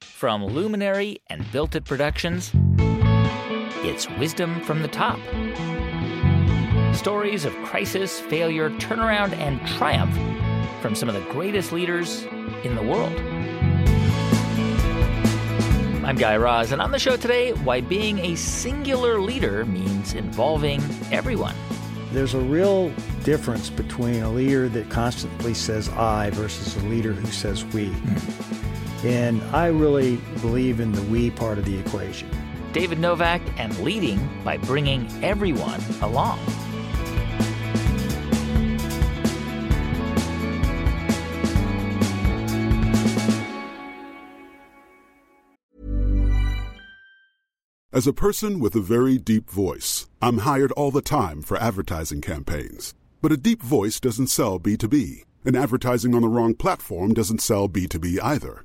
From Luminary and Built It Productions, it's Wisdom from the Top. Stories of crisis, failure, turnaround, and triumph from some of the greatest leaders in the world. I'm Guy Raz, and on the show today, why being a singular leader means involving everyone. There's a real difference between a leader that constantly says I versus a leader who says we. Hmm. And I really believe in the we part of the equation. David Novak and leading by bringing everyone along. As a person with a very deep voice, I'm hired all the time for advertising campaigns. But a deep voice doesn't sell B2B, and advertising on the wrong platform doesn't sell B2B either.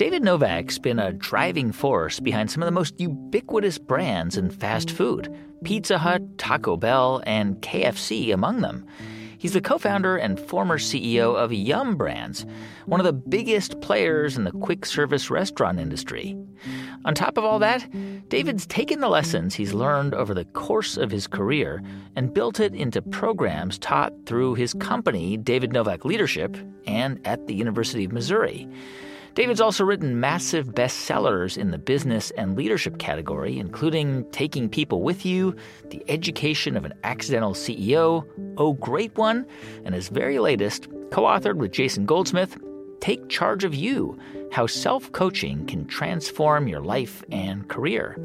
David Novak's been a driving force behind some of the most ubiquitous brands in fast food Pizza Hut, Taco Bell, and KFC among them. He's the co founder and former CEO of Yum Brands, one of the biggest players in the quick service restaurant industry. On top of all that, David's taken the lessons he's learned over the course of his career and built it into programs taught through his company, David Novak Leadership, and at the University of Missouri. David's also written massive bestsellers in the business and leadership category, including Taking People With You, The Education of an Accidental CEO, Oh Great One, and his very latest, co authored with Jason Goldsmith, Take Charge of You How Self Coaching Can Transform Your Life and Career.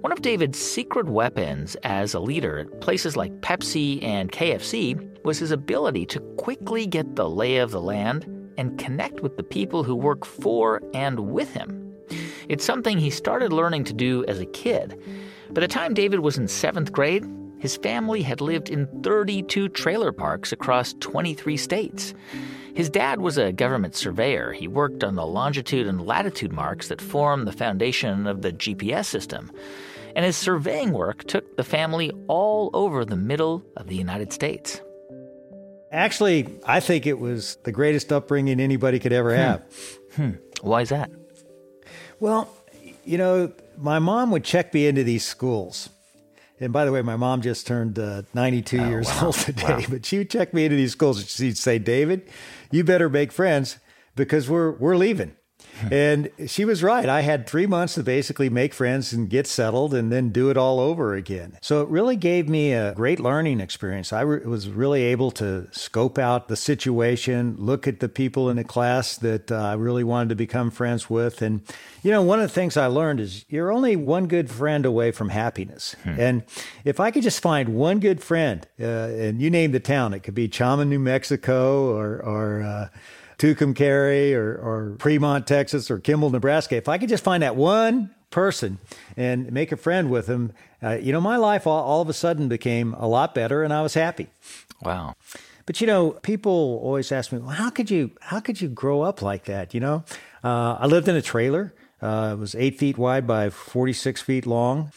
One of David's secret weapons as a leader at places like Pepsi and KFC was his ability to quickly get the lay of the land and connect with the people who work for and with him. It's something he started learning to do as a kid. By the time David was in seventh grade, his family had lived in 32 trailer parks across 23 states. His dad was a government surveyor. He worked on the longitude and latitude marks that form the foundation of the GPS system. And his surveying work took the family all over the middle of the United States. Actually, I think it was the greatest upbringing anybody could ever have. Hmm. Hmm. Why is that? Well, you know, my mom would check me into these schools. And by the way, my mom just turned uh, 92 oh, years wow. old today, wow. but she would check me into these schools. And she'd say, David, you better make friends because we're, we're leaving. and she was right. I had three months to basically make friends and get settled and then do it all over again. So it really gave me a great learning experience. I re- was really able to scope out the situation, look at the people in the class that uh, I really wanted to become friends with. And, you know, one of the things I learned is you're only one good friend away from happiness. Hmm. And if I could just find one good friend, uh, and you name the town, it could be Chama, New Mexico or, or, uh, Tucumcari or, or Fremont, Texas, or Kimball, Nebraska, if I could just find that one person and make a friend with them, uh, you know, my life all, all of a sudden became a lot better and I was happy. Wow. But you know, people always ask me, well, how could you, how could you grow up like that? You know, uh, I lived in a trailer. Uh, it was eight feet wide by 46 feet long.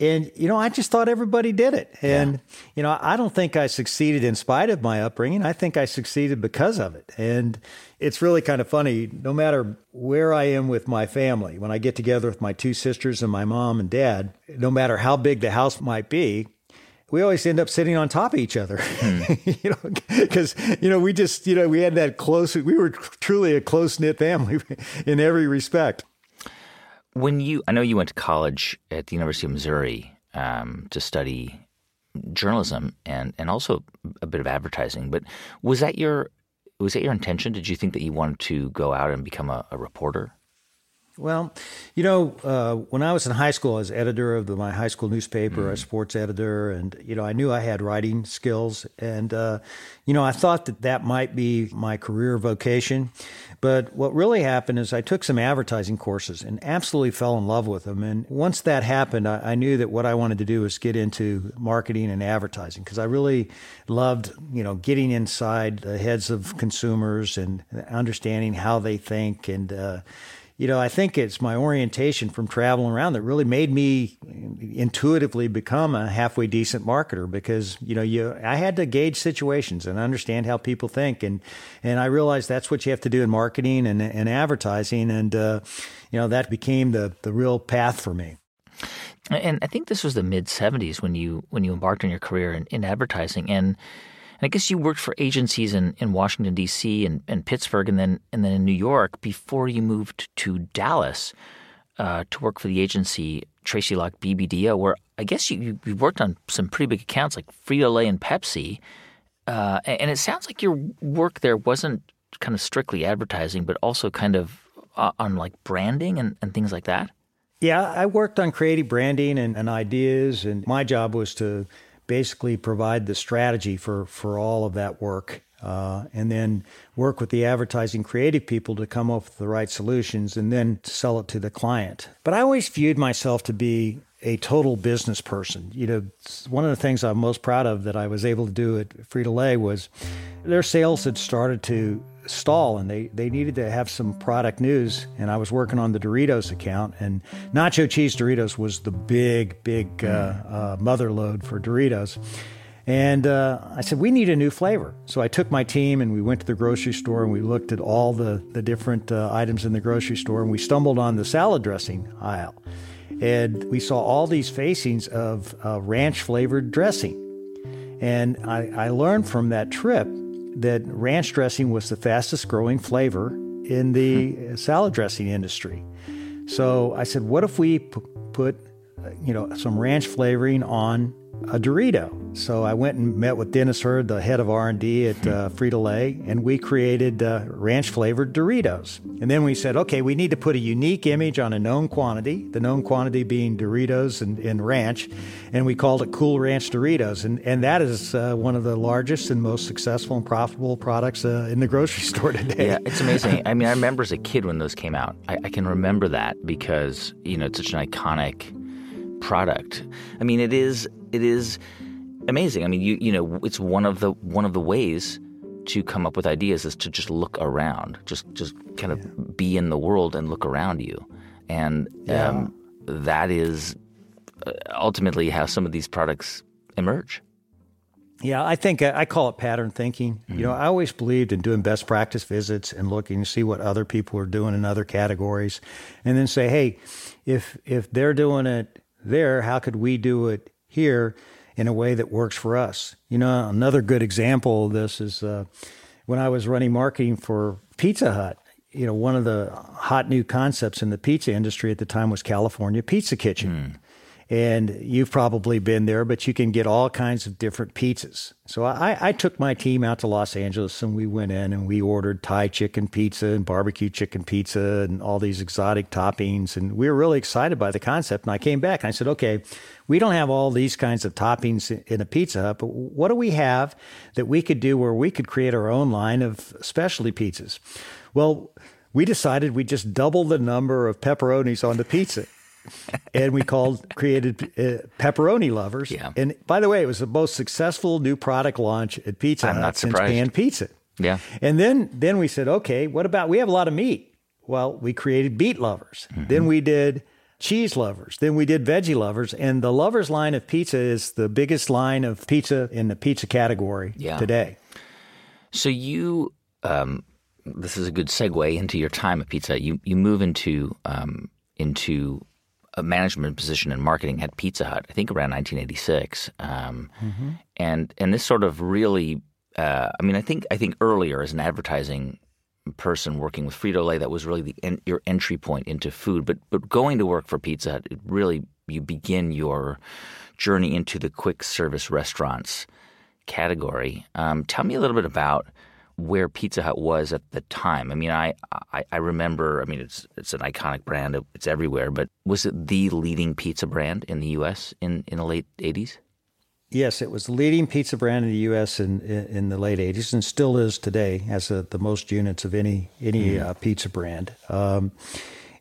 And, you know, I just thought everybody did it. And, yeah. you know, I don't think I succeeded in spite of my upbringing. I think I succeeded because of it. And it's really kind of funny. No matter where I am with my family, when I get together with my two sisters and my mom and dad, no matter how big the house might be, we always end up sitting on top of each other, hmm. you know, because, you know, we just, you know, we had that close, we were truly a close knit family in every respect. When you, I know you went to college at the University of Missouri um, to study journalism and, and also a bit of advertising, but was that your was that your intention? Did you think that you wanted to go out and become a, a reporter? Well, you know, uh, when I was in high school, I was editor of the, my high school newspaper, mm. a sports editor, and you know, I knew I had writing skills, and uh, you know, I thought that that might be my career vocation. But what really happened is I took some advertising courses and absolutely fell in love with them. And once that happened, I, I knew that what I wanted to do was get into marketing and advertising because I really loved, you know, getting inside the heads of consumers and understanding how they think and. Uh, you know, I think it's my orientation from traveling around that really made me intuitively become a halfway decent marketer because, you know, you I had to gauge situations and understand how people think. And and I realized that's what you have to do in marketing and, and advertising. And uh, you know, that became the the real path for me. And I think this was the mid 70s when you when you embarked on your career in, in advertising. And I guess you worked for agencies in, in Washington D.C. and, and Pittsburgh, and then and then in New York before you moved to Dallas uh, to work for the agency Tracy Locke BBDO, where I guess you you worked on some pretty big accounts like Frito Lay and Pepsi. Uh, and it sounds like your work there wasn't kind of strictly advertising, but also kind of uh, on like branding and, and things like that. Yeah, I worked on creative branding and, and ideas, and my job was to basically provide the strategy for, for all of that work. Uh, and then work with the advertising creative people to come up with the right solutions and then sell it to the client. But I always viewed myself to be a total business person. You know, one of the things I'm most proud of that I was able to do at Frito Lay was their sales had started to stall and they, they needed to have some product news. And I was working on the Doritos account, and nacho cheese Doritos was the big, big uh, uh, mother load for Doritos. And uh, I said, we need a new flavor. So I took my team and we went to the grocery store and we looked at all the, the different uh, items in the grocery store and we stumbled on the salad dressing aisle. And we saw all these facings of uh, ranch flavored dressing. And I, I learned from that trip that ranch dressing was the fastest growing flavor in the hmm. salad dressing industry. So I said, what if we p- put, you know, some ranch flavoring on a Dorito. So I went and met with Dennis Hurd, the head of R&D at uh, Frito Lay, and we created uh, ranch flavored Doritos. And then we said, okay, we need to put a unique image on a known quantity, the known quantity being Doritos and, and ranch, and we called it Cool Ranch Doritos. And, and that is uh, one of the largest and most successful and profitable products uh, in the grocery store today. Yeah, it's amazing. I mean, I remember as a kid when those came out. I, I can remember that because, you know, it's such an iconic product. I mean, it is it is amazing. I mean, you you know, it's one of the one of the ways to come up with ideas is to just look around, just just kind of yeah. be in the world and look around you, and yeah. um, that is uh, ultimately how some of these products emerge. Yeah, I think uh, I call it pattern thinking. Mm-hmm. You know, I always believed in doing best practice visits and looking to see what other people are doing in other categories, and then say, hey, if if they're doing it there, how could we do it here in a way that works for us. You know, another good example of this is uh, when I was running marketing for Pizza Hut. You know, one of the hot new concepts in the pizza industry at the time was California Pizza Kitchen. Mm. And you've probably been there, but you can get all kinds of different pizzas. So I, I, took my team out to Los Angeles and we went in and we ordered Thai chicken pizza and barbecue chicken pizza and all these exotic toppings. And we were really excited by the concept. And I came back and I said, okay, we don't have all these kinds of toppings in a Pizza Hut, but what do we have that we could do where we could create our own line of specialty pizzas? Well, we decided we just double the number of pepperonis on the pizza. And we called created uh, pepperoni lovers. Yeah. And by the way, it was the most successful new product launch at Pizza I'm Hut since pan pizza. Yeah. And then then we said, okay, what about we have a lot of meat? Well, we created beet lovers. Mm-hmm. Then we did cheese lovers. Then we did veggie lovers, and the lovers line of pizza is the biggest line of pizza in the pizza category Yeah. today. So you, um, this is a good segue into your time at Pizza. You you move into um, into a management position in marketing at Pizza Hut. I think around 1986, um, and and this sort of really, uh, I mean, I think I think earlier as an advertising person working with Frito Lay, that was really the en- your entry point into food. But but going to work for Pizza Hut, it really you begin your journey into the quick service restaurants category. Um, tell me a little bit about where Pizza Hut was at the time. I mean, I, I I remember. I mean, it's it's an iconic brand. It's everywhere. But was it the leading pizza brand in the U.S. in in the late '80s? Yes, it was the leading pizza brand in the U.S. in in the late '80s, and still is today. Has a, the most units of any any uh, pizza brand. Um,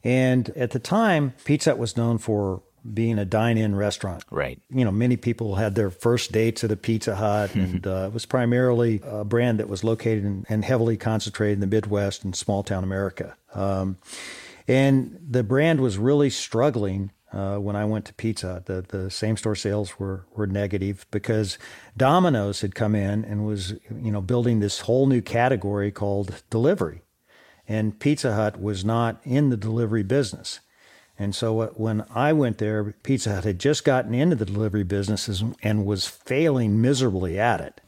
and at the time, Pizza Hut was known for being a dine-in restaurant. Right. You know, many people had their first dates at a Pizza Hut, and uh, it was primarily a brand that was located in, and heavily concentrated in the Midwest and small town America. Um, and the brand was really struggling uh, when I went to Pizza Hut. The, the same store sales were, were negative because Domino's had come in and was, you know, building this whole new category called delivery. And Pizza Hut was not in the delivery business. And so uh, when I went there, Pizza Hut had just gotten into the delivery businesses and was failing miserably at it.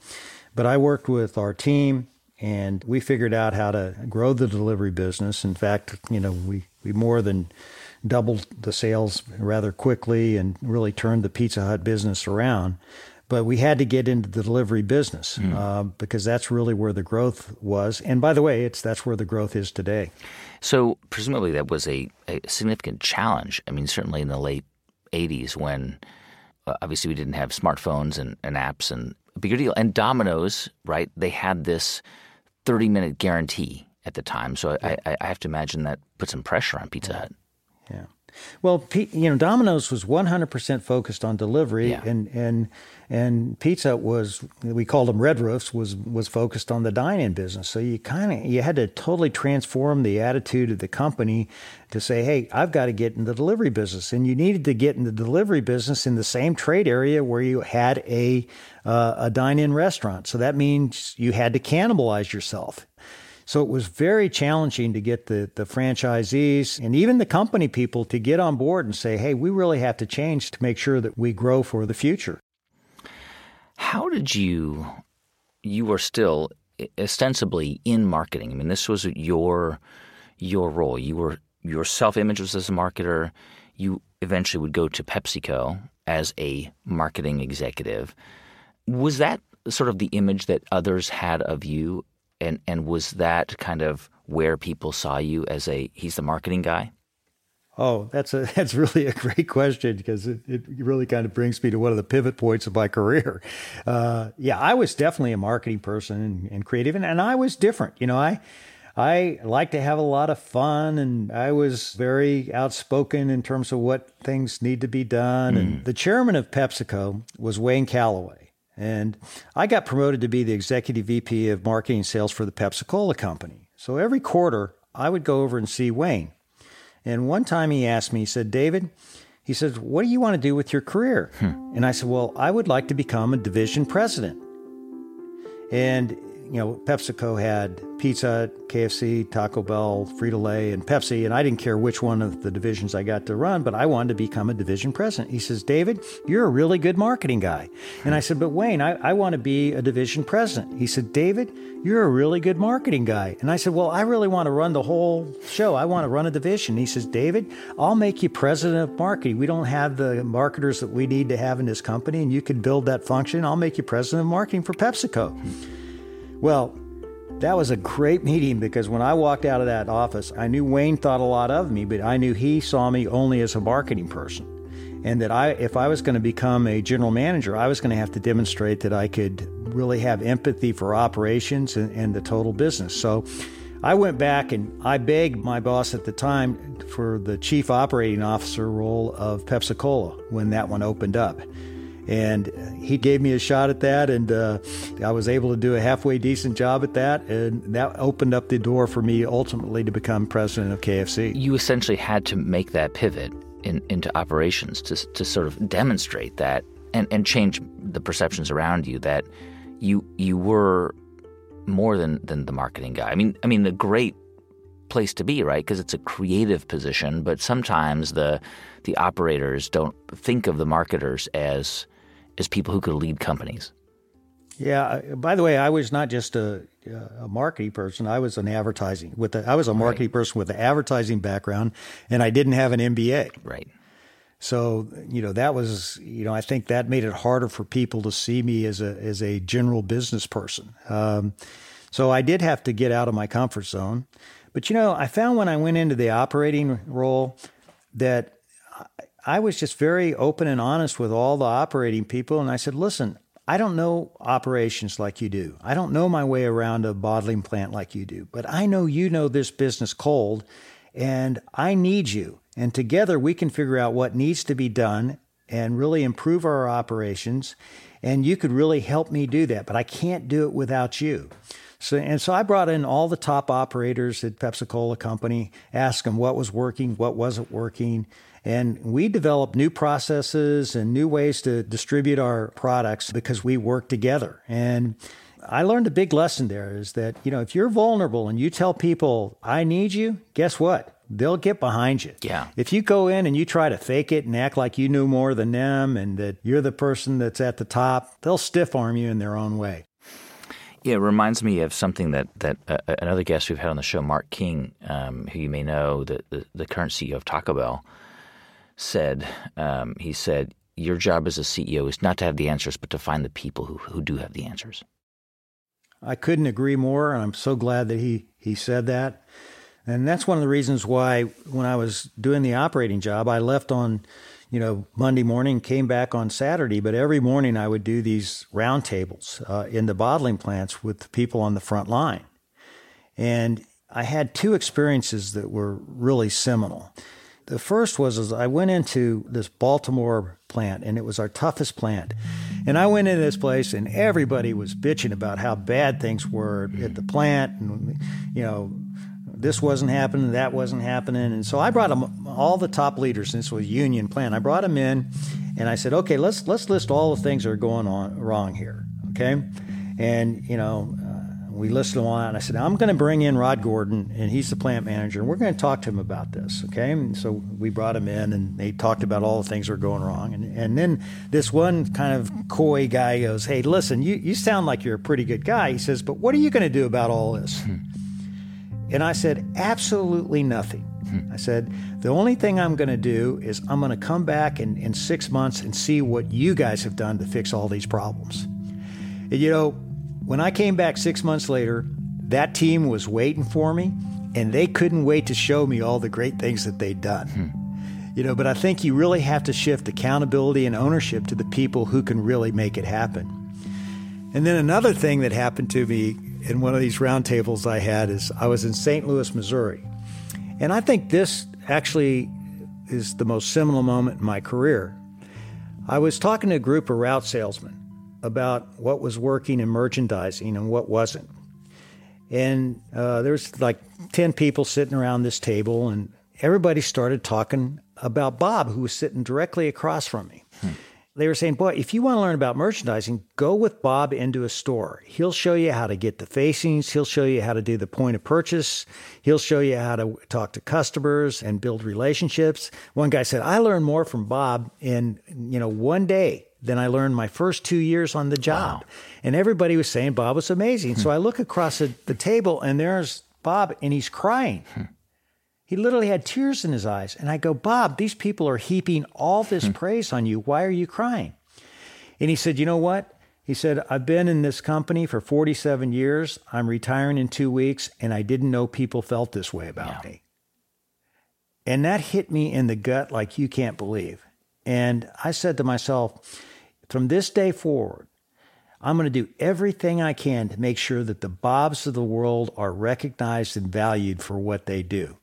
But I worked with our team and we figured out how to grow the delivery business. In fact, you know, we, we more than doubled the sales rather quickly and really turned the Pizza Hut business around. But we had to get into the delivery business uh, because that's really where the growth was. And by the way, it's that's where the growth is today. So presumably that was a, a significant challenge. I mean, certainly in the late '80s when uh, obviously we didn't have smartphones and, and apps and a bigger deal. And Domino's, right? They had this 30 minute guarantee at the time. So I, I, I have to imagine that put some pressure on Pizza Hut. Well, P- you know, Domino's was 100% focused on delivery, Yeah. and and and Pizza was we called them Red Roofs was was focused on the dine-in business. So you kind of you had to totally transform the attitude of the company to say, hey, I've got to get in the delivery business, and you needed to get in the delivery business in the same trade area where you had a uh, a dine-in restaurant. So that means you had to cannibalize yourself. So it was very challenging to get the, the franchisees and even the company people to get on board and say, hey, we really have to change to make sure that we grow for the future. How did you? You were still ostensibly in marketing. I mean, this was your your role. You were your self image was as a marketer. You eventually would go to PepsiCo as a marketing executive. Was that sort of the image that others had of you, and and was that kind of where people saw you as a he's the marketing guy? Oh, that's a that's really a great question because it, it really kind of brings me to one of the pivot points of my career. Uh, yeah, I was definitely a marketing person and, and creative, and, and I was different. You know, I I like to have a lot of fun, and I was very outspoken in terms of what things need to be done. And the chairman of PepsiCo was Wayne Calloway, and I got promoted to be the executive VP of marketing and sales for the Pepsi Cola company. So every quarter, I would go over and see Wayne. And one time he asked me, he said, David, he said, what do you want to do with your career? Hmm. And I said, well, I would like to become a division president. And, you know, PepsiCo had Pizza KFC, Taco Bell, Frito Lay, and Pepsi. And I didn't care which one of the divisions I got to run, but I wanted to become a division president. He says, David, you're a really good marketing guy. And I said, but Wayne, I, I want to be a division president. He said, David, you're a really good marketing guy. And I said, well, I really want to run the whole show. I want to run a division. He says, David, I'll make you president of marketing. We don't have the marketers that we need to have in this company, and you can build that function. I'll make you president of marketing for PepsiCo. Well, that was a great meeting because when I walked out of that office, I knew Wayne thought a lot of me, but I knew he saw me only as a marketing person. And that I, if I was going to become a general manager, I was going to have to demonstrate that I could really have empathy for operations and, and the total business. So I went back and I begged my boss at the time for the chief operating officer role of Pepsi Cola when that one opened up. And he gave me a shot at that, and uh, I was able to do a halfway decent job at that. And that opened up the door for me ultimately to become president of KFC. You essentially had to make that pivot in, into operations to to sort of demonstrate that and, and change the perceptions around you that you you were more than than the marketing guy. I mean, I mean the great place to be, right? Because it's a creative position, but sometimes the the operators don't think of the marketers as as people who could lead companies. Yeah. By the way, I was not just a, a marketing person. I was an advertising with the, I was a marketing right. person with an advertising background, and I didn't have an MBA. Right. So you know that was you know I think that made it harder for people to see me as a as a general business person. Um, so I did have to get out of my comfort zone. But you know I found when I went into the operating role that I was just very open and honest with all the operating people, and I said, listen. I don't know operations like you do. I don't know my way around a bottling plant like you do, but I know you know this business cold, and I need you. And together we can figure out what needs to be done and really improve our operations. And you could really help me do that, but I can't do it without you. So, and so I brought in all the top operators at Pepsi Cola Company, asked them what was working, what wasn't working. And we developed new processes and new ways to distribute our products because we work together. And I learned a big lesson there is that, you know, if you're vulnerable and you tell people, I need you, guess what? they'll get behind you. Yeah. If you go in and you try to fake it and act like you knew more than them and that you're the person that's at the top, they'll stiff arm you in their own way. Yeah, it reminds me of something that that uh, another guest we've had on the show, Mark King, um, who you may know, the, the, the current CEO of Taco Bell, said. Um, he said, "Your job as a CEO is not to have the answers, but to find the people who who do have the answers." I couldn't agree more, and I'm so glad that he he said that. And that's one of the reasons why when I was doing the operating job, I left on, you know, Monday morning, came back on Saturday, but every morning I would do these roundtables uh, in the bottling plants with the people on the front line. And I had two experiences that were really seminal. The first was as I went into this Baltimore plant, and it was our toughest plant. And I went into this place, and everybody was bitching about how bad things were at the plant, and you know, this wasn't happening, that wasn't happening. And so I brought them all the top leaders. And This was union plan. I brought them in, and I said, okay, let's let's list all the things that are going on wrong here. Okay, and you know. We listed them out, and I said, I'm going to bring in Rod Gordon, and he's the plant manager, and we're going to talk to him about this, okay? And so we brought him in, and they talked about all the things that were going wrong. And, and then this one kind of coy guy goes, Hey, listen, you, you sound like you're a pretty good guy. He says, But what are you going to do about all this? Hmm. And I said, absolutely nothing. Hmm. I said, the only thing I'm going to do is I'm going to come back in, in six months and see what you guys have done to fix all these problems. And, you know, when I came back six months later, that team was waiting for me and they couldn't wait to show me all the great things that they'd done. Hmm. You know, but I think you really have to shift accountability and ownership to the people who can really make it happen. And then another thing that happened to me in one of these roundtables I had is I was in St. Louis, Missouri. And I think this actually is the most seminal moment in my career. I was talking to a group of route salesmen about what was working in merchandising and what wasn't. And uh, was like 10 people sitting around this table, and everybody started talking about Bob, who was sitting directly across from me. Hmm they were saying, boy, if you want to learn about merchandising, go with Bob into a store. He'll show you how to get the facings. He'll show you how to do the point of purchase. He'll show you how to talk to customers and build relationships. One guy said, I learned more from Bob in, you know, one day than I learned my first two years on the job. Wow. And everybody was saying Bob was amazing. Hmm. So I look across the, the table and there's Bob and he's crying. Hmm. He literally had tears in his eyes. And I go, Bob, these people are heaping all this hmm. praise on you. Why are you crying? And he said, You know what? He said, I've been in this company for 47 years. I'm retiring in two weeks, and I didn't know people felt this way about yeah. me. And that hit me in the gut like you can't believe. And I said to myself, from this day forward, I'm going to do everything I can to make sure that the Bobs of the world are recognized and valued for what they do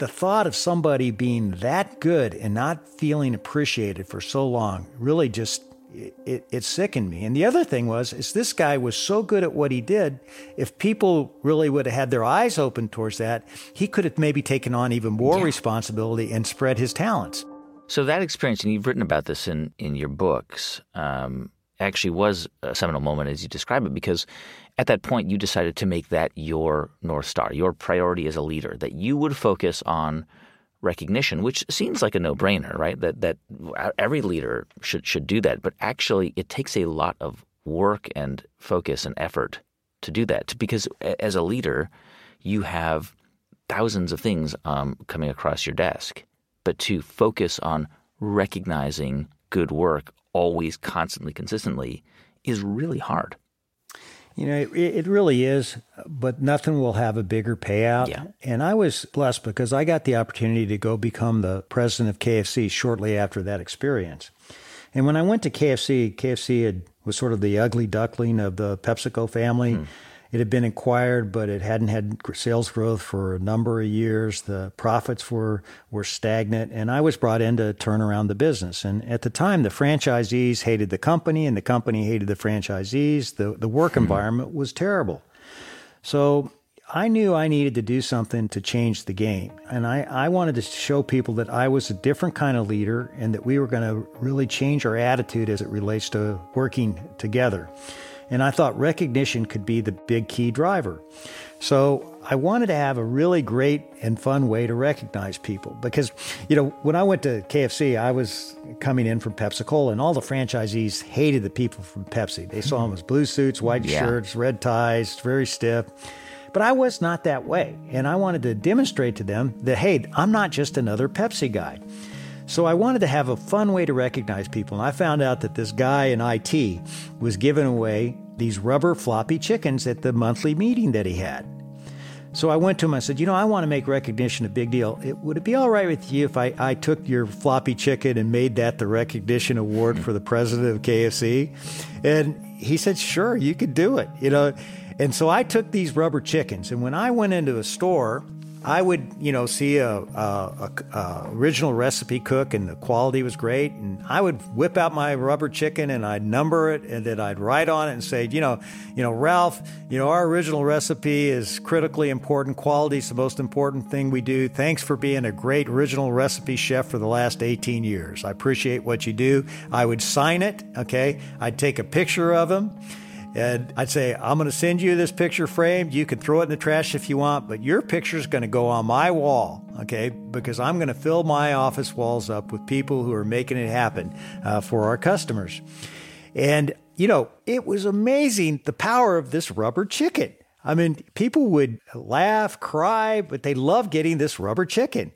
the thought of somebody being that good and not feeling appreciated for so long really just it, it, it, sickened me. And the other thing was, is this guy was so good at what he did. If people really would have had their eyes open towards that, he could have maybe taken on even more yeah. responsibility and spread his talents. So that experience, and you've written about this in in your books, um, actually was a seminal moment as you describe it, because at that point you decided to make that your north star, your priority as a leader, that you would focus on recognition, which seems like a no-brainer, right? That that every leader should should do that, but actually it takes a lot of work and focus and effort to do that because as a leader, you have thousands of things um, coming across your desk, but to focus on recognizing good work always, constantly, consistently is really hard. You know, it, it, really is, but nothing will have a bigger payout. Yeah. And I was blessed because I got the opportunity to go become the president of KFC shortly after that experience. And when I went to KFC, KFC had, was sort of the ugly duckling of the PepsiCo family. Hmm. It had been acquired, but it hadn't had sales growth for a number of years. The profits were were stagnant, and I was brought in to turn around the business. And at the time, the franchisees hated the company, and the company hated the franchisees. the The work hmm. environment was terrible. So I knew I needed to do something to change the game. And I, I wanted to show people that I was a different kind of leader and that we were going to really change our attitude as it relates to working together. And I thought recognition could be the big key driver. So I wanted to have a really great and fun way to recognize people because, you know, when I went to KFC, I was coming in from Pepsi Cola, and all the franchisees hated the people from Pepsi. They saw them hmm. as blue suits, white yeah. shirts, red ties, very stiff. But I was not that way. And I wanted to demonstrate to them that, hey, I'm not just another Pepsi guy. So I wanted to have a fun way to recognize people. And I found out that this guy in IT was giving away these rubber floppy chickens at the monthly meeting that he had. So I went to him. I said, "You know, I want to make recognition a big deal. It, would it be all right with you if I, I took your floppy chicken and made that the recognition award for the president of KFC?" And he said, "Sure, you could do it." You know, and so I took these rubber chickens, and when I went into a store I would, you know, see a, a, a, a, original recipe cook and the quality was great, and I would whip out my rubber chicken and I'd number it, and then I'd write on it and say, you know, you know, Ralph, you know, our original recipe is critically important. Quality is the most important thing we do. Thanks for being a great original recipe chef for the last 18 years. I appreciate what you do. I would sign it. Okay, I'd take a picture of them and I'd say, I'm going to send you this picture framed. You can throw it in the trash if you want, but your picture is going to go on my wall, okay? Because I'm going to fill my office walls up with people who are making it happen uh, for our customers. And, you know, it was amazing the power of this rubber chicken. I mean, people would laugh, cry, but they love getting this rubber chicken.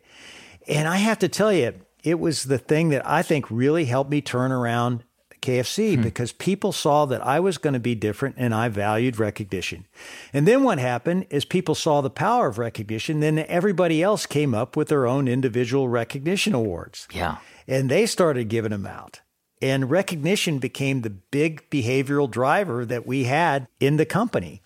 And I have to tell you, it was the thing that I think really helped me turn around KFC hmm. because people saw that I was going to be different and I valued recognition. And then what happened is people saw the power of recognition. Then everybody else came up with their own individual recognition awards. Yeah. And they started giving them out. And recognition became the big behavioral driver that we had in the company.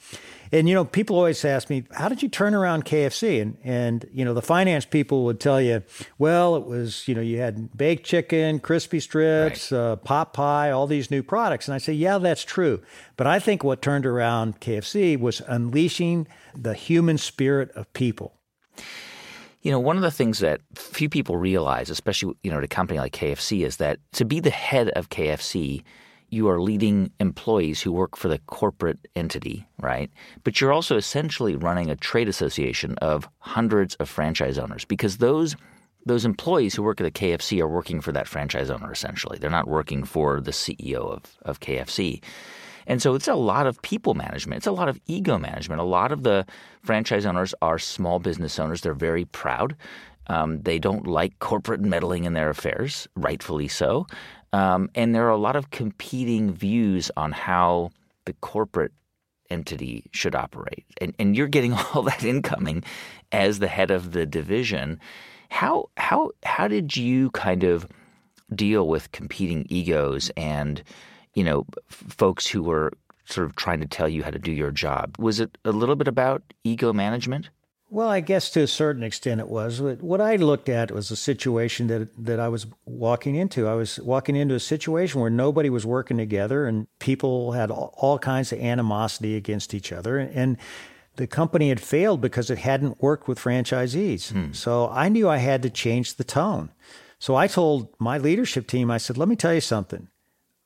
And you know, people always ask me, "How did you turn around KFC?" And and you know, the finance people would tell you, "Well, it was you know, you had baked chicken, crispy strips, right. uh, pot pie, all these new products." And I say, "Yeah, that's true." But I think what turned around KFC was unleashing the human spirit of people. You know, one of the things that few people realize, especially you know, at a company like KFC, is that to be the head of KFC you are leading employees who work for the corporate entity, right? But you're also essentially running a trade association of hundreds of franchise owners because those those employees who work at the KFC are working for that franchise owner essentially. They're not working for the CEO of, of KFC. And so it's a lot of people management. It's a lot of ego management. A lot of the franchise owners are small business owners. They're very proud. Um, they don't like corporate meddling in their affairs, rightfully so. Um, and there are a lot of competing views on how the corporate entity should operate. And, and you're getting all that incoming as the head of the division. How, how, how did you kind of deal with competing egos and, you know, folks who were sort of trying to tell you how to do your job? Was it a little bit about ego management? Well, I guess to a certain extent it was. What I looked at was a situation that that I was walking into. I was walking into a situation where nobody was working together, and people had all, all kinds of animosity against each other, and the company had failed because it hadn't worked with franchisees. Hmm. So I knew I had to change the tone. So I told my leadership team, I said, "Let me tell you something.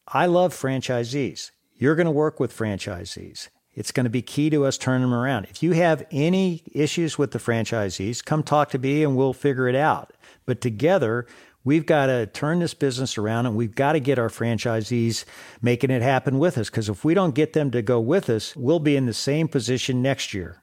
I love franchisees. You're going to work with franchisees." It's going to be key to us turning them around. If you have any issues with the franchisees, come talk to me and we'll figure it out. But together, we've got to turn this business around and we've got to get our franchisees making it happen with us. Because if we don't get them to go with us, we'll be in the same position next year.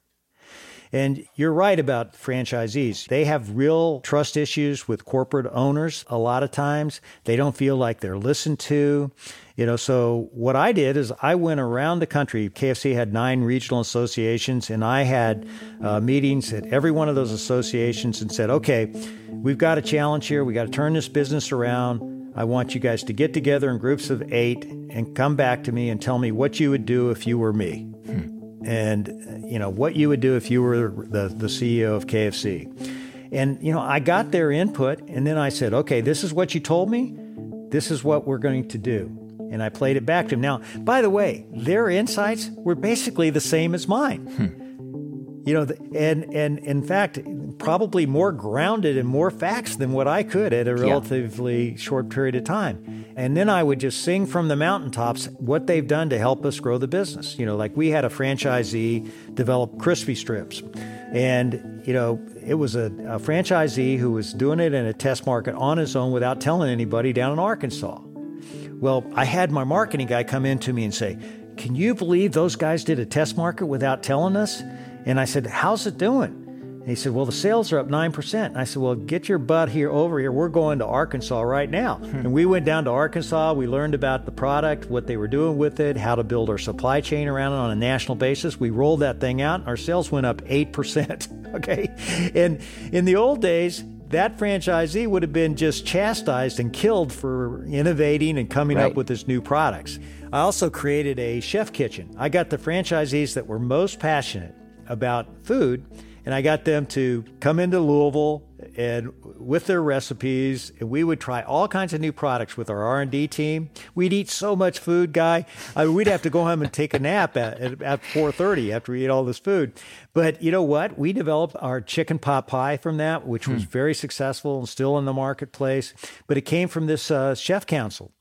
And you're right about franchisees. They have real trust issues with corporate owners a lot of times. They don't feel like they're listened to. You know, so what I did is I went around the country. KFC had nine regional associations, and I had uh, meetings at every one of those associations and said, okay, we've got a challenge here. We got to turn this business around. I want you guys to get together in groups of eight and come back to me and tell me what you would do if you were me. Hmm. And, you know, what you would do if you were the, the CEO of KFC. And, you know, I got their input and then I said, okay, this is what you told me. This is what we're going to do and I played it back to him. Now, by the way, their insights were basically the same as mine. Hmm. You know, and and in fact, probably more grounded and more facts than what I could at a relatively yeah. short period of time. And then I would just sing from the mountaintops what they've done to help us grow the business. You know, like we had a franchisee develop crispy strips. And, you know, it was a, a franchisee who was doing it in a test market on his own without telling anybody down in Arkansas. Well, I had my marketing guy come in to me and say, Can you believe those guys did a test market without telling us? And I said, How's it doing? And he said, Well, the sales are up 9%. And I said, Well, get your butt here over here. We're going to Arkansas right now. Hmm. and we went down to Arkansas. We learned about the product, what they were doing with it, how to build our supply chain around it on a national basis. We rolled that thing out. Our sales went up 8%. okay. And in the old days, that franchisee would have been just chastised and killed for innovating and coming right. up with his new products. I also created a chef kitchen. I got the franchisees that were most passionate about food and I got them to come into Louisville and with their recipes, and we would try all kinds of new products with our R and D team. We'd eat so much food, guy. I mean, we'd have to go home and take a nap at at four thirty after we eat all this food. But you know what? We developed our chicken pot pie from that, which was hmm. very successful and still in the marketplace. But it came from this uh, chef council.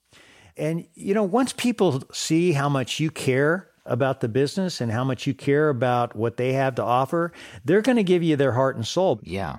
And you know, once people see how much you care about the business and how much you care about what they have to offer, they're going to give you their heart and soul. Yeah.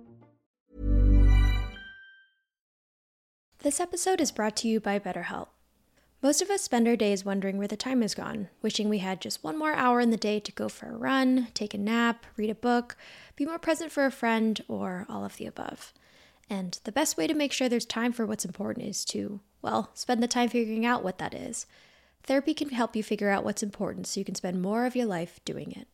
This episode is brought to you by BetterHelp. Most of us spend our days wondering where the time has gone, wishing we had just one more hour in the day to go for a run, take a nap, read a book, be more present for a friend, or all of the above. And the best way to make sure there's time for what's important is to, well, spend the time figuring out what that is. Therapy can help you figure out what's important so you can spend more of your life doing it.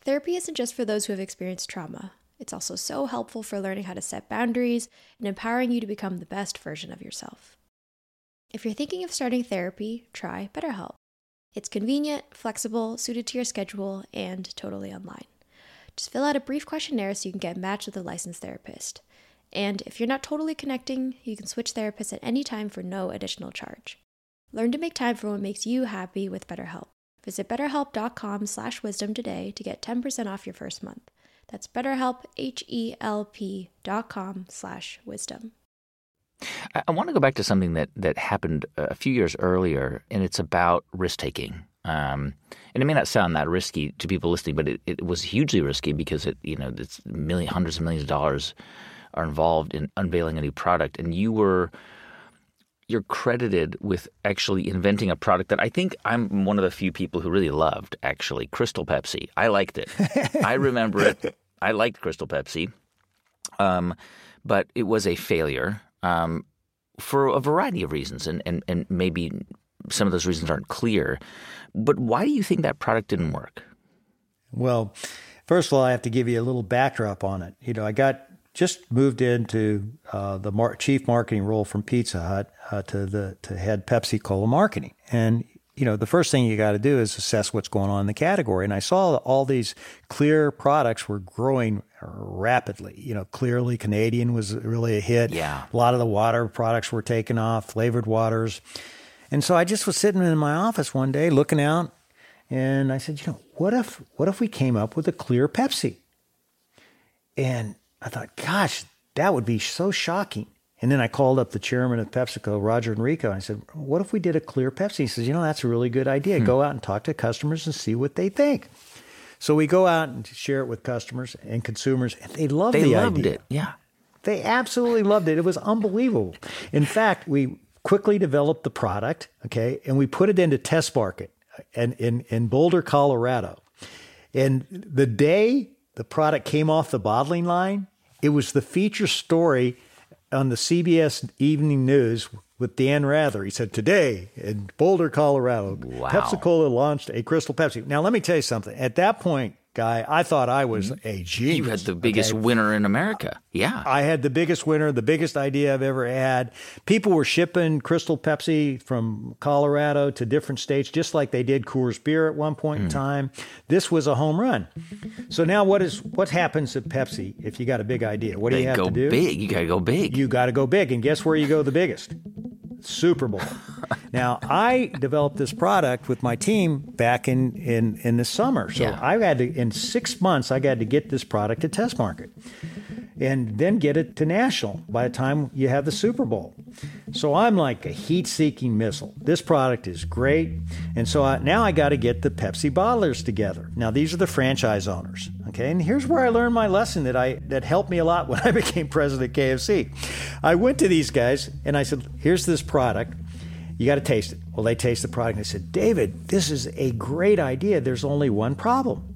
Therapy isn't just for those who have experienced trauma. It's also so helpful for learning how to set boundaries and empowering you to become the best version of yourself. If you're thinking of starting therapy, try BetterHelp. It's convenient, flexible, suited to your schedule, and totally online. Just fill out a brief questionnaire so you can get matched with a licensed therapist. And if you're not totally connecting, you can switch therapists at any time for no additional charge. Learn to make time for what makes you happy with BetterHelp. Visit betterhelp.com slash wisdom today to get 10% off your first month. That's betterhelp, H-E-L-P dot com slash wisdom. I, I want to go back to something that, that happened a few years earlier, and it's about risk taking. Um, and it may not sound that risky to people listening, but it, it was hugely risky because it, you know, it's million, hundreds of millions of dollars are involved in unveiling a new product, and you were you're credited with actually inventing a product that I think I'm one of the few people who really loved. Actually, Crystal Pepsi. I liked it. I remember it. I liked Crystal Pepsi, um, but it was a failure um, for a variety of reasons, and, and and maybe some of those reasons aren't clear. But why do you think that product didn't work? Well, first of all, I have to give you a little backdrop on it. You know, I got just moved into uh, the mar- chief marketing role from Pizza Hut uh, to the to head Pepsi Cola marketing, and you know the first thing you got to do is assess what's going on in the category. And I saw all these clear products were growing rapidly. You know, clearly Canadian was really a hit. Yeah, a lot of the water products were taken off, flavored waters, and so I just was sitting in my office one day looking out, and I said, you know, what if what if we came up with a clear Pepsi? And I thought, gosh, that would be so shocking. And then I called up the chairman of PepsiCo, Roger Enrico, and I said, What if we did a clear Pepsi? He says, You know, that's a really good idea. Hmm. Go out and talk to customers and see what they think. So we go out and share it with customers and consumers, and they loved they the loved idea. it. Yeah. They absolutely loved it. It was unbelievable. In fact, we quickly developed the product, okay, and we put it into test market in, in, in Boulder, Colorado. And the day the product came off the bottling line, it was the feature story on the CBS Evening News with Dan Rather. He said, Today in Boulder, Colorado, wow. Pepsi Cola launched a Crystal Pepsi. Now, let me tell you something. At that point, guy, I thought I was a genius. You had the biggest okay? winner in America. Yeah. I had the biggest winner, the biggest idea I've ever had. People were shipping Crystal Pepsi from Colorado to different states, just like they did Coors Beer at one point mm. in time. This was a home run. So now what is what happens at Pepsi if you got a big idea? What do they you have to do? big. You got to go big. You got to go big. And guess where you go the biggest? Super Bowl. now, I developed this product with my team back in, in, in the summer. So yeah. I had to, in six months, I got to get this product to test market and then get it to national by the time you have the Super Bowl. So I'm like a heat seeking missile. This product is great. And so I, now I got to get the Pepsi bottlers together. Now, these are the franchise owners. Okay. And here's where I learned my lesson that I that helped me a lot when I became president of KFC. I went to these guys and I said, here's this product. You got to taste it. Well, they taste the product and they said, David, this is a great idea. There's only one problem.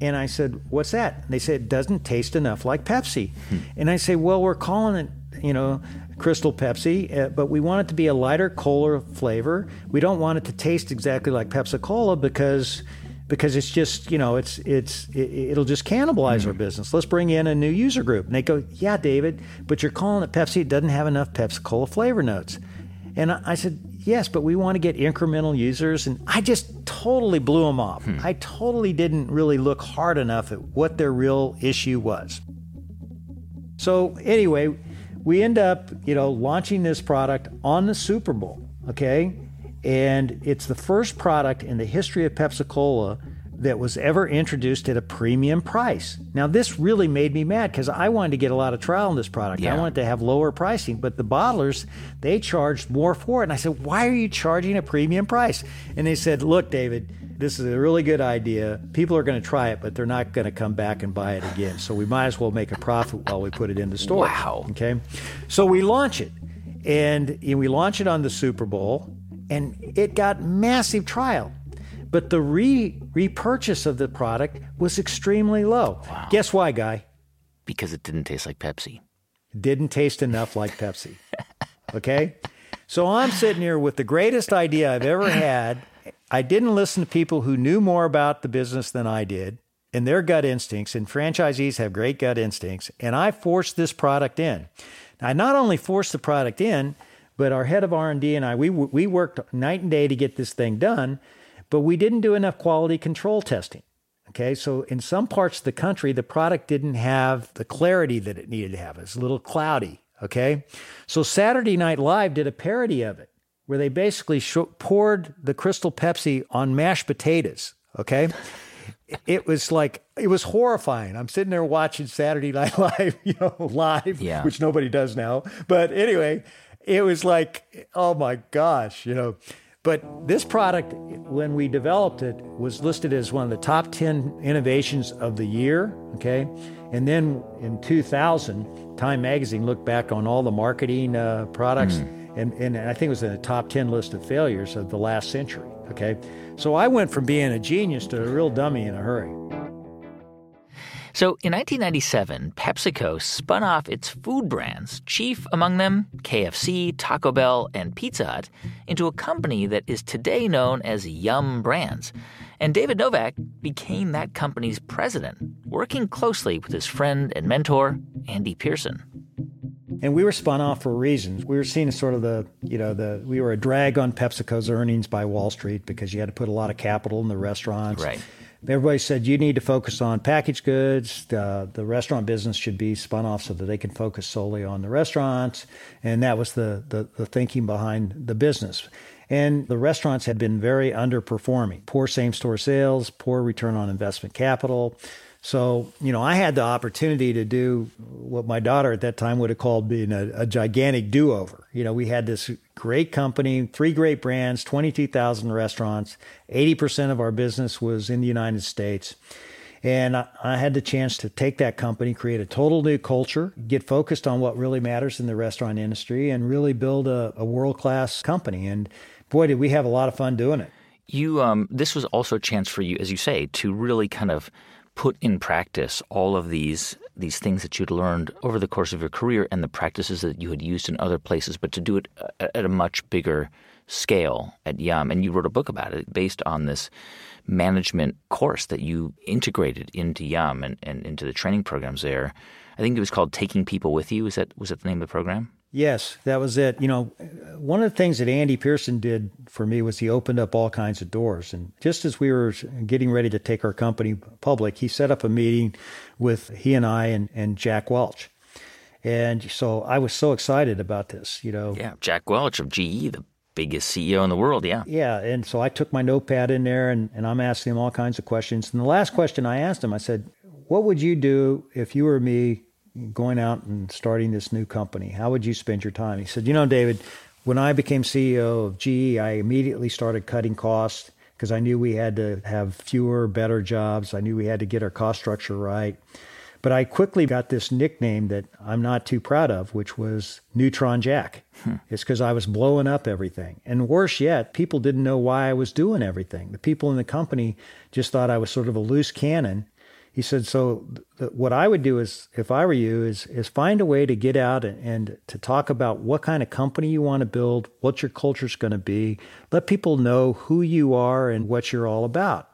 And I said, What's that? And they said, It doesn't taste enough like Pepsi. Hmm. And I say, Well, we're calling it, you know, Crystal Pepsi, uh, but we want it to be a lighter cola flavor. We don't want it to taste exactly like Pepsi Cola because because it's just you know it's it's it, will just cannibalize mm-hmm. our business. Let's bring in a new user group. And they go, yeah, David, but you're calling it Pepsi. It doesn't have enough Pepsi Cola flavor notes. And I, I said, yes, but we want to get incremental users. And I just totally blew them off. Hmm. I totally didn't really look hard enough at what their real issue was. So anyway, we end up, you know, launching this product on the Super Bowl. Okay, and it's the first product in the history of Pepsi Cola that was ever introduced at a premium price. Now, this really made me mad because I wanted to get a lot of trial in this product. Yeah. I wanted to have lower pricing, but the bottlers, they charged more for it. And I said, Why are you charging a premium price? And they said, Look, David, this is a really good idea. People are going to try it, but they're not going to come back and buy it again. So we might as well make a profit while we put it in the store. Wow. Okay. So we launch it. And we launch it on the Super Bowl, and it got massive trial but the re repurchase of the product was extremely low. Wow. Guess why, guy? Because it didn't taste like Pepsi. Didn't taste enough like Pepsi. Okay? So I'm sitting here with the greatest idea I've ever had. I didn't listen to people who knew more about the business than I did. and their gut instincts, and franchisees have great gut instincts, and I forced this product in. I not only forced the product in, but our head of R&D and I, we, we worked night and day to get this thing done, but we didn't do enough quality control testing. Okay, so in some parts of the country, the product didn't have the clarity that it needed to have. It was a little cloudy. Okay, so Saturday Night Live did a parody of it where they basically sh- poured the Crystal Pepsi on mashed potatoes. Okay, it was like it was horrifying. I'm sitting there watching Saturday Night Live, you know, live, yeah. which nobody does now. But anyway, it was like, oh my gosh, you know. But this product, when we developed it, was listed as one of the top 10 innovations of the year. Okay. And then in 2000, Time Magazine looked back on all the marketing uh, products, mm. and, and I think it was in the top 10 list of failures of the last century. Okay. So I went from being a genius to a real dummy in a hurry. So in 1997, PepsiCo spun off its food brands, chief among them KFC, Taco Bell, and Pizza Hut, into a company that is today known as Yum Brands. And David Novak became that company's president, working closely with his friend and mentor, Andy Pearson. And we were spun off for reasons. We were seen as sort of the, you know, the we were a drag on PepsiCo's earnings by Wall Street because you had to put a lot of capital in the restaurants. Right. Everybody said you need to focus on packaged goods. The restaurant business should be spun off so that they can focus solely on the restaurants. And that was the, the, the thinking behind the business. And the restaurants had been very underperforming poor same store sales, poor return on investment capital. So, you know, I had the opportunity to do what my daughter at that time would have called being a, a gigantic do over. You know, we had this great company, three great brands, 22,000 restaurants. 80% of our business was in the United States. And I, I had the chance to take that company, create a total new culture, get focused on what really matters in the restaurant industry, and really build a, a world class company. And boy, did we have a lot of fun doing it. You, um, this was also a chance for you, as you say, to really kind of put in practice all of these these things that you'd learned over the course of your career and the practices that you had used in other places, but to do it uh, at a much bigger scale at Yum. And you wrote a book about it based on this management course that you integrated into Yum and, and into the training programs there. I think it was called Taking People With You. Is that was that the name of the program? Yes, that was it. You know, one of the things that Andy Pearson did for me was he opened up all kinds of doors. And just as we were getting ready to take our company public, he set up a meeting with he and I and, and Jack Welch. And so I was so excited about this, you know. Yeah, Jack Welch of GE, the biggest CEO in the world, yeah. Yeah, and so I took my notepad in there and, and I'm asking him all kinds of questions. And the last question I asked him, I said, What would you do if you were me going out and starting this new company? How would you spend your time? He said, You know, David, when I became CEO of GE, I immediately started cutting costs because I knew we had to have fewer, better jobs. I knew we had to get our cost structure right. But I quickly got this nickname that I'm not too proud of, which was Neutron Jack. Hmm. It's because I was blowing up everything. And worse yet, people didn't know why I was doing everything. The people in the company just thought I was sort of a loose cannon he said, so th- what I would do is, if I were you, is is find a way to get out and, and to talk about what kind of company you want to build, what your culture is going to be. Let people know who you are and what you're all about.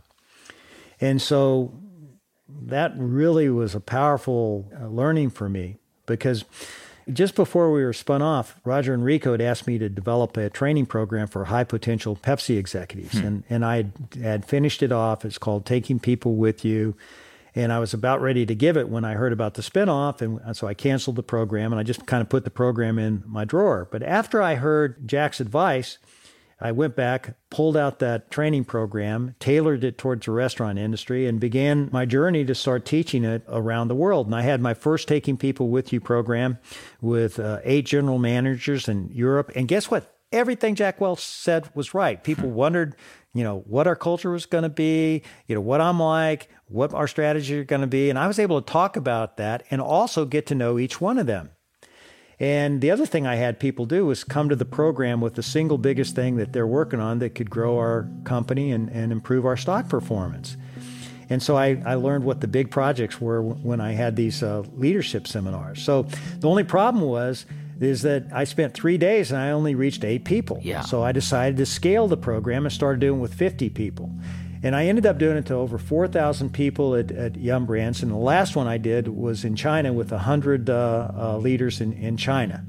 And so that really was a powerful uh, learning for me because just before we were spun off, Roger Enrico had asked me to develop a training program for high potential Pepsi executives. Hmm. And, and I had finished it off. It's called Taking People With You. And I was about ready to give it when I heard about the spinoff. And so I canceled the program and I just kind of put the program in my drawer. But after I heard Jack's advice, I went back, pulled out that training program, tailored it towards the restaurant industry, and began my journey to start teaching it around the world. And I had my first Taking People With You program with uh, eight general managers in Europe. And guess what? Everything Jack Welch said was right. People wondered, you know, what our culture was going to be, you know, what I'm like, what our strategy are going to be. And I was able to talk about that and also get to know each one of them. And the other thing I had people do was come to the program with the single biggest thing that they're working on that could grow our company and, and improve our stock performance. And so I, I learned what the big projects were when I had these uh, leadership seminars. So the only problem was is that I spent three days and I only reached eight people. Yeah. So I decided to scale the program and started doing it with 50 people. And I ended up doing it to over 4,000 people at, at Yum Brands. And the last one I did was in China with 100 uh, uh, leaders in, in China.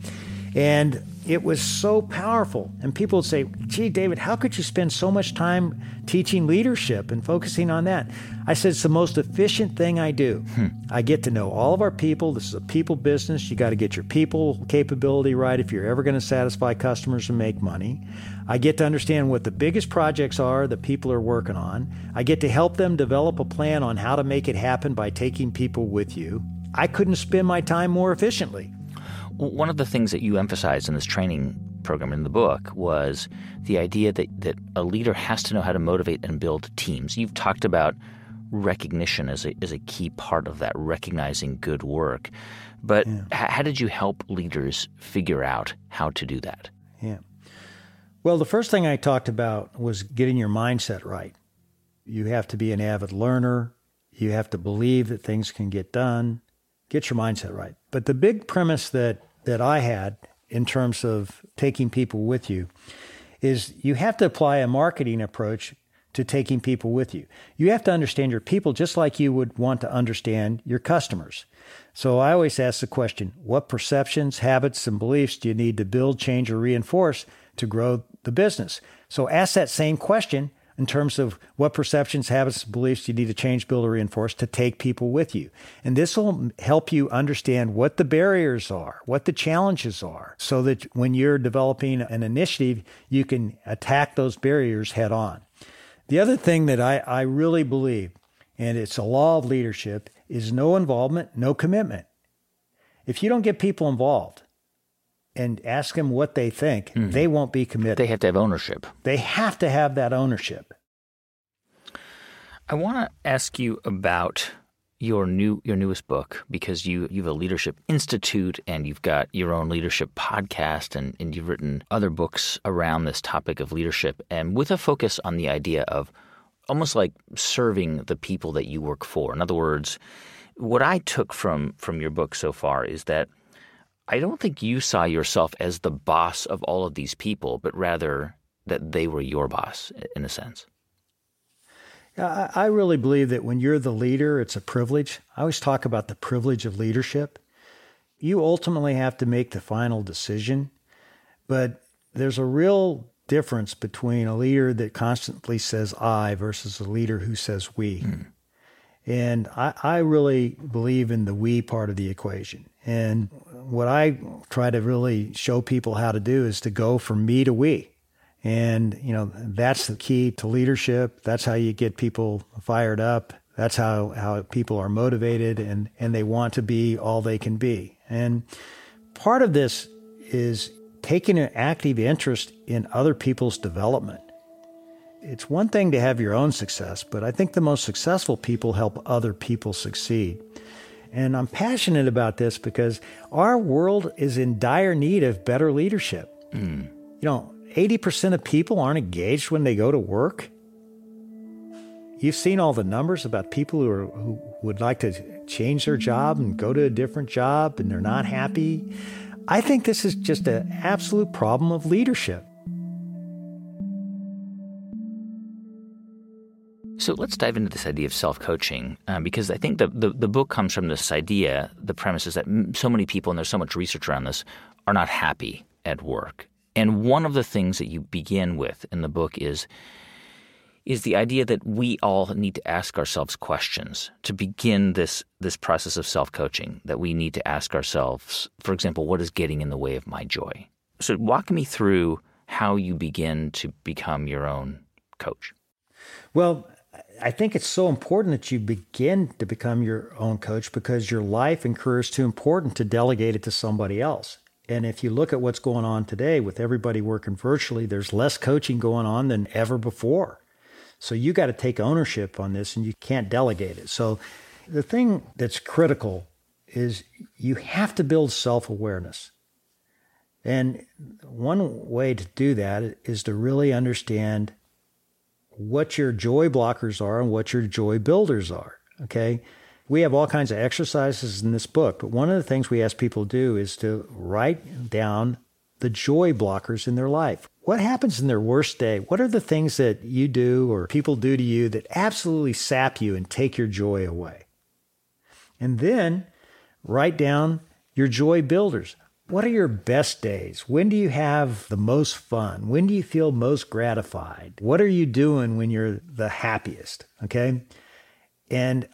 And it was so powerful. And people would say, gee, David, how could you spend so much time teaching leadership and focusing on that? I said, it's the most efficient thing I do. Hmm. I get to know all of our people. This is a people business. You got to get your people capability right if you're ever going to satisfy customers and make money. I get to understand what the biggest projects are that people are working on. I get to help them develop a plan on how to make it happen by taking people with you. I couldn't spend my time more efficiently. One of the things that you emphasized in this training program in the book was the idea that, that a leader has to know how to motivate and build teams. You've talked about recognition as a, as a key part of that, recognizing good work. But yeah. h- how did you help leaders figure out how to do that? Yeah. Well, the first thing I talked about was getting your mindset right. You have to be an avid learner. You have to believe that things can get done. Get your mindset right. But the big premise that, that I had in terms of taking people with you is you have to apply a marketing approach to taking people with you. You have to understand your people just like you would want to understand your customers. So I always ask the question what perceptions, habits, and beliefs do you need to build, change, or reinforce to grow the business? So ask that same question in terms of what perceptions, habits, beliefs you need to change, build, or reinforce to take people with you. And this will help you understand what the barriers are, what the challenges are, so that when you're developing an initiative, you can attack those barriers head on. The other thing that I, I really believe, and it's a law of leadership, is no involvement, no commitment. If you don't get people involved, and ask them what they think, mm-hmm. they won't be committed. They have to have ownership. They have to have that ownership. I want to ask you about your new your newest book because you you have a leadership institute and you've got your own leadership podcast and, and you've written other books around this topic of leadership and with a focus on the idea of almost like serving the people that you work for. In other words, what I took from from your book so far is that I don't think you saw yourself as the boss of all of these people, but rather that they were your boss in a sense. I really believe that when you're the leader, it's a privilege. I always talk about the privilege of leadership. You ultimately have to make the final decision, but there's a real difference between a leader that constantly says I versus a leader who says we. Mm. And I, I really believe in the we part of the equation. And what I try to really show people how to do is to go from me to we. And, you know, that's the key to leadership. That's how you get people fired up. That's how, how people are motivated and, and they want to be all they can be. And part of this is taking an active interest in other people's development it's one thing to have your own success, but I think the most successful people help other people succeed. And I'm passionate about this because our world is in dire need of better leadership. Mm. You know, 80% of people aren't engaged when they go to work. You've seen all the numbers about people who, are, who would like to change their job and go to a different job and they're not happy. I think this is just an absolute problem of leadership. So let's dive into this idea of self coaching um, because I think the, the, the, book comes from this idea. The premise is that so many people, and there's so much research around this, are not happy at work. And one of the things that you begin with in the book is is the idea that we all need to ask ourselves questions to begin this this process of self coaching. That we need to ask ourselves, for example, what is getting in the way of my joy? So walk me through how you begin to become your own coach. Well, I think it's so important that you begin to become your own coach because your life and career is too important to delegate it to somebody else. And if you look at what's going on today with everybody working virtually, there's less coaching going on than ever before. So you got to take ownership on this and you can't delegate it. So the thing that's critical is you have to build self awareness. And one way to do that is to really understand what your joy blockers are and what your joy builders are. Okay. We have all kinds of exercises in this book, but one of the things we ask people to do is to write down the joy blockers in their life. what happens in their worst day? What are the things that you do or people do to you that absolutely sap you and take your joy away? And then write down your joy builders. What are your best days? When do you have the most fun? When do you feel most gratified? What are you doing when you're the happiest? Okay. And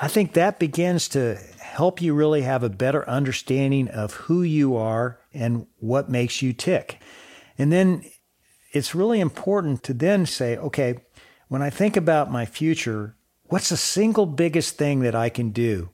I think that begins to help you really have a better understanding of who you are and what makes you tick. And then it's really important to then say, okay, when I think about my future, what's the single biggest thing that I can do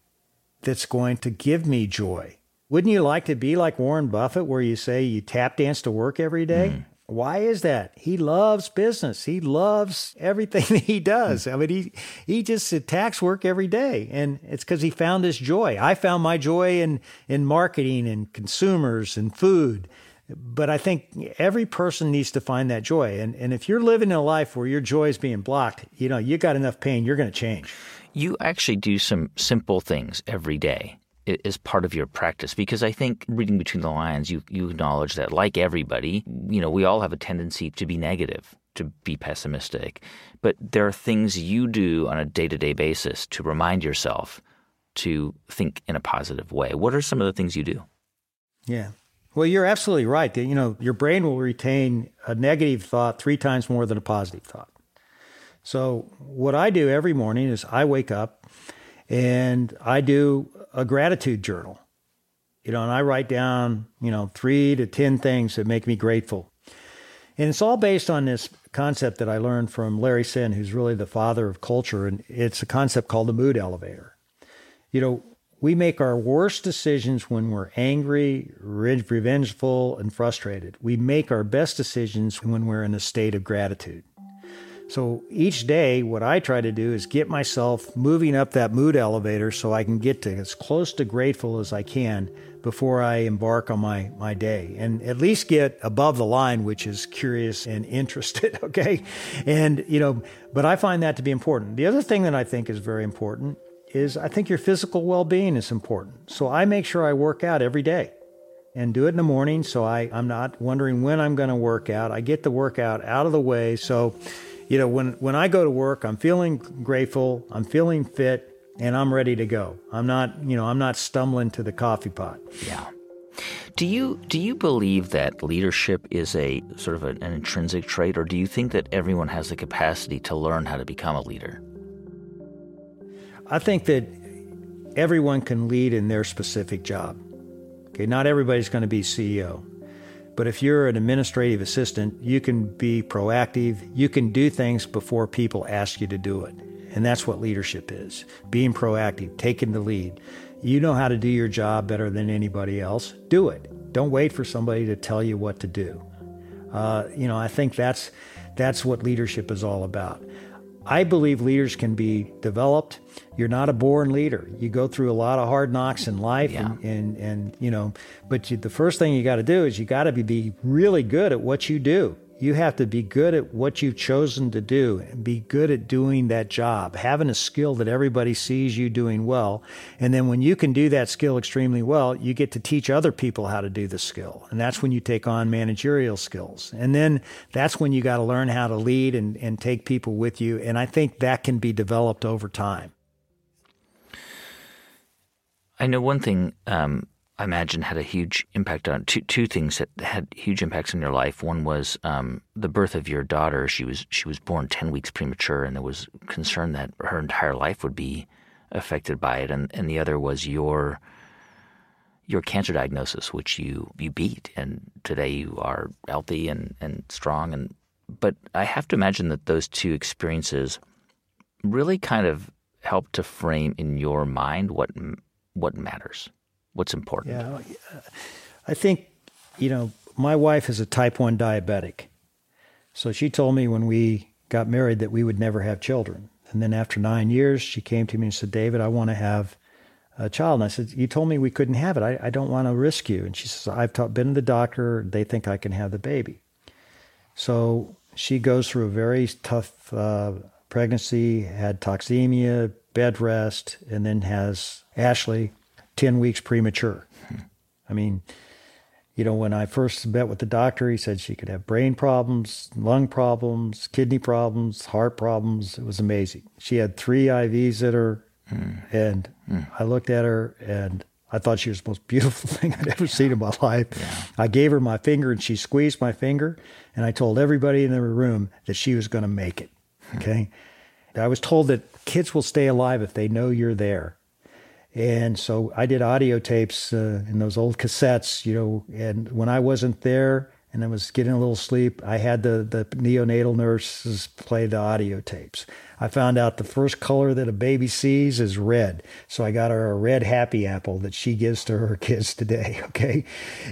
that's going to give me joy? Wouldn't you like to be like Warren Buffett, where you say you tap dance to work every day? Mm. Why is that? He loves business. He loves everything that he does. Hmm. I mean, he he just attacks work every day, and it's because he found his joy. I found my joy in in marketing and consumers and food. But I think every person needs to find that joy. And and if you're living a life where your joy is being blocked, you know, you got enough pain, you're going to change. You actually do some simple things every day is part of your practice because I think reading between the lines, you you acknowledge that like everybody, you know, we all have a tendency to be negative, to be pessimistic, but there are things you do on a day to day basis to remind yourself to think in a positive way. What are some of the things you do? Yeah. Well, you're absolutely right. You know, your brain will retain a negative thought three times more than a positive thought. So, what I do every morning is I wake up and I do a gratitude journal. You know, and I write down, you know, three to 10 things that make me grateful. And it's all based on this concept that I learned from Larry Senn, who's really the father of culture. And it's a concept called the mood elevator. You know, we make our worst decisions when we're angry, revengeful, and frustrated. We make our best decisions when we're in a state of gratitude. So each day, what I try to do is get myself moving up that mood elevator so I can get to as close to grateful as I can before I embark on my, my day and at least get above the line, which is curious and interested. Okay. And, you know, but I find that to be important. The other thing that I think is very important is I think your physical well being is important. So I make sure I work out every day and do it in the morning so I, I'm not wondering when I'm going to work out. I get the workout out of the way. So, you know, when, when I go to work, I'm feeling grateful, I'm feeling fit, and I'm ready to go. I'm not, you know, I'm not stumbling to the coffee pot. Yeah. Do you do you believe that leadership is a sort of an, an intrinsic trait, or do you think that everyone has the capacity to learn how to become a leader? I think that everyone can lead in their specific job. Okay, not everybody's going to be CEO. But if you're an administrative assistant, you can be proactive. You can do things before people ask you to do it. And that's what leadership is being proactive, taking the lead. You know how to do your job better than anybody else. Do it. Don't wait for somebody to tell you what to do. Uh, you know, I think that's that's what leadership is all about. I believe leaders can be developed. You're not a born leader. You go through a lot of hard knocks in life, yeah. and, and, and you know. But you, the first thing you got to do is you got to be, be really good at what you do. You have to be good at what you've chosen to do and be good at doing that job, having a skill that everybody sees you doing well. And then when you can do that skill extremely well, you get to teach other people how to do the skill. And that's when you take on managerial skills. And then that's when you got to learn how to lead and, and take people with you. And I think that can be developed over time. I know one thing um, I imagine had a huge impact on two two things that had huge impacts in your life. One was um, the birth of your daughter. She was she was born ten weeks premature, and there was concern that her entire life would be affected by it. And and the other was your your cancer diagnosis, which you you beat, and today you are healthy and and strong. And but I have to imagine that those two experiences really kind of helped to frame in your mind what what matters What's important? Yeah, I think you know my wife is a type one diabetic, so she told me when we got married that we would never have children. And then after nine years, she came to me and said, "David, I want to have." a child. And I said, You told me we couldn't have it. I, I don't want to risk you. And she says, I've ta- been to the doctor. They think I can have the baby. So she goes through a very tough uh, pregnancy, had toxemia, bed rest, and then has Ashley. 10 weeks premature. I mean, You know, when I first met with the doctor, he said she could have brain problems, lung problems, kidney problems, heart problems. It was amazing. She had three IVs at her, mm. and mm. I looked at her and I thought she was the most beautiful thing I'd ever seen in my life. Yeah. I gave her my finger and she squeezed my finger, and I told everybody in the room that she was going to make it. Okay. I was told that kids will stay alive if they know you're there. And so I did audio tapes uh, in those old cassettes, you know, and when I wasn't there and I was getting a little sleep, I had the, the neonatal nurses play the audio tapes. I found out the first color that a baby sees is red. So I got her a red happy apple that she gives to her kids today. Okay.